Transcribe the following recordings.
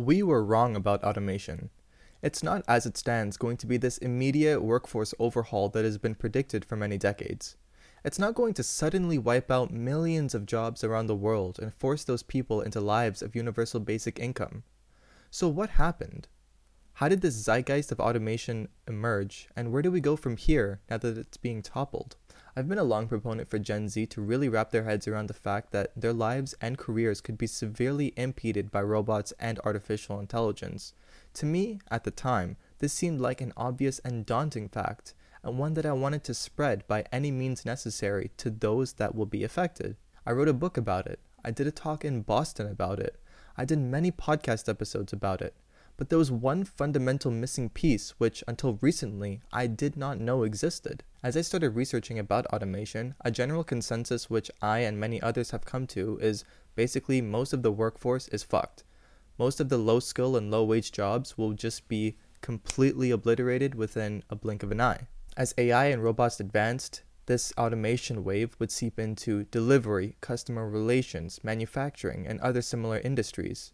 We were wrong about automation. It's not, as it stands, going to be this immediate workforce overhaul that has been predicted for many decades. It's not going to suddenly wipe out millions of jobs around the world and force those people into lives of universal basic income. So, what happened? How did this zeitgeist of automation emerge, and where do we go from here now that it's being toppled? I've been a long proponent for Gen Z to really wrap their heads around the fact that their lives and careers could be severely impeded by robots and artificial intelligence. To me, at the time, this seemed like an obvious and daunting fact, and one that I wanted to spread by any means necessary to those that will be affected. I wrote a book about it. I did a talk in Boston about it. I did many podcast episodes about it. But there was one fundamental missing piece which, until recently, I did not know existed. As I started researching about automation, a general consensus which I and many others have come to is basically most of the workforce is fucked. Most of the low skill and low wage jobs will just be completely obliterated within a blink of an eye. As AI and robots advanced, this automation wave would seep into delivery, customer relations, manufacturing, and other similar industries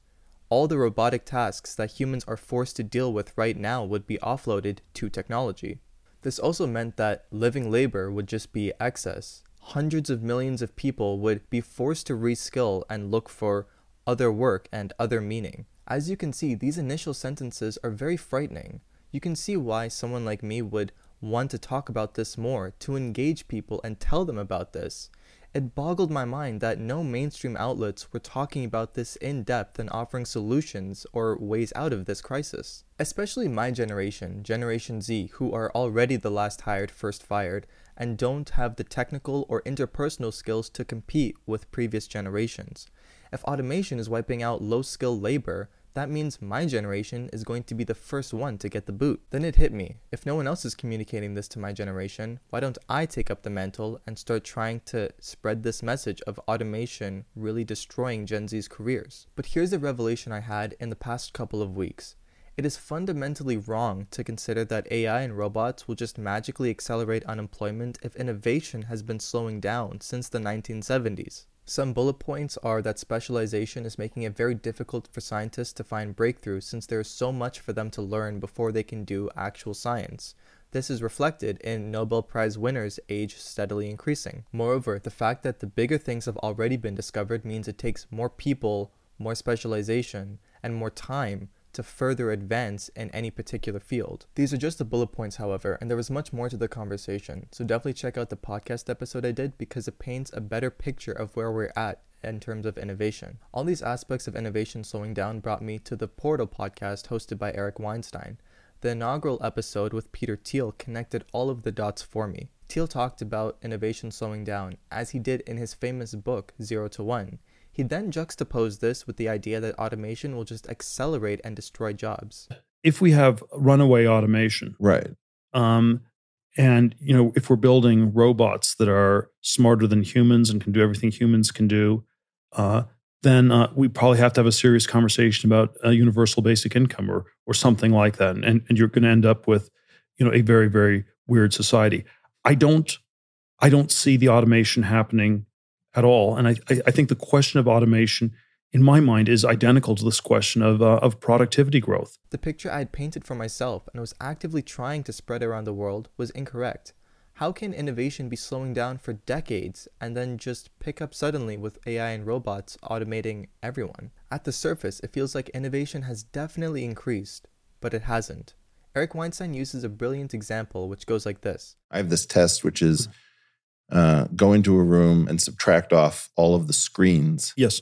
all the robotic tasks that humans are forced to deal with right now would be offloaded to technology. This also meant that living labor would just be excess. Hundreds of millions of people would be forced to reskill and look for other work and other meaning. As you can see, these initial sentences are very frightening. You can see why someone like me would want to talk about this more, to engage people and tell them about this. It boggled my mind that no mainstream outlets were talking about this in depth and offering solutions or ways out of this crisis. Especially my generation, Generation Z, who are already the last hired, first fired, and don't have the technical or interpersonal skills to compete with previous generations. If automation is wiping out low skilled labor, that means my generation is going to be the first one to get the boot. Then it hit me. If no one else is communicating this to my generation, why don't I take up the mantle and start trying to spread this message of automation really destroying Gen Z's careers? But here's a revelation I had in the past couple of weeks. It is fundamentally wrong to consider that AI and robots will just magically accelerate unemployment if innovation has been slowing down since the 1970s. Some bullet points are that specialization is making it very difficult for scientists to find breakthroughs since there is so much for them to learn before they can do actual science. This is reflected in Nobel Prize winners' age steadily increasing. Moreover, the fact that the bigger things have already been discovered means it takes more people, more specialization, and more time to further advance in any particular field. These are just the bullet points, however, and there was much more to the conversation, so definitely check out the podcast episode I did because it paints a better picture of where we're at in terms of innovation. All these aspects of innovation slowing down brought me to the Portal podcast hosted by Eric Weinstein. The inaugural episode with Peter Thiel connected all of the dots for me. Thiel talked about innovation slowing down, as he did in his famous book, Zero to One. He then juxtaposed this with the idea that automation will just accelerate and destroy jobs. If we have runaway automation, right? Um, and you know, if we're building robots that are smarter than humans and can do everything humans can do, uh, then uh, we probably have to have a serious conversation about a universal basic income or or something like that. And and you're going to end up with, you know, a very very weird society. I don't I don't see the automation happening at all. And I, I think the question of automation, in my mind, is identical to this question of, uh, of productivity growth. The picture I had painted for myself and was actively trying to spread around the world was incorrect. How can innovation be slowing down for decades and then just pick up suddenly with AI and robots automating everyone? At the surface, it feels like innovation has definitely increased, but it hasn't. Eric Weinstein uses a brilliant example which goes like this I have this test which is uh, go into a room and subtract off all of the screens. Yes.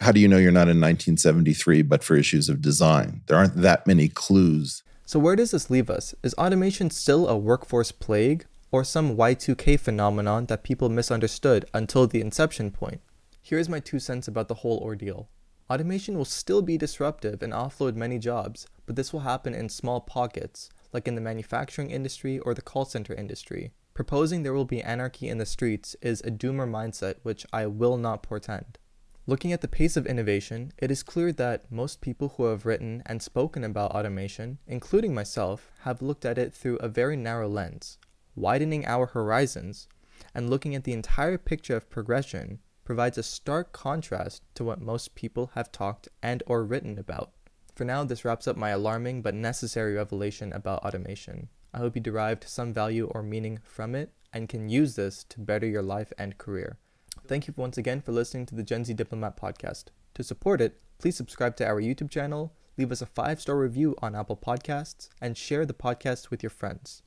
How do you know you're not in 1973, but for issues of design? There aren't that many clues. So, where does this leave us? Is automation still a workforce plague or some Y2K phenomenon that people misunderstood until the inception point? Here's my two cents about the whole ordeal. Automation will still be disruptive and offload many jobs, but this will happen in small pockets, like in the manufacturing industry or the call center industry. Proposing there will be anarchy in the streets is a doomer mindset which I will not portend. Looking at the pace of innovation, it is clear that most people who have written and spoken about automation, including myself, have looked at it through a very narrow lens. Widening our horizons and looking at the entire picture of progression provides a stark contrast to what most people have talked and or written about. For now, this wraps up my alarming but necessary revelation about automation. I hope you derived some value or meaning from it and can use this to better your life and career. Thank you once again for listening to the Gen Z Diplomat podcast. To support it, please subscribe to our YouTube channel, leave us a five star review on Apple Podcasts, and share the podcast with your friends.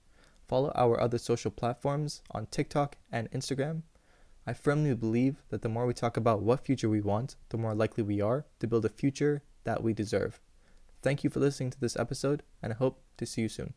Follow our other social platforms on TikTok and Instagram. I firmly believe that the more we talk about what future we want, the more likely we are to build a future that we deserve. Thank you for listening to this episode, and I hope to see you soon.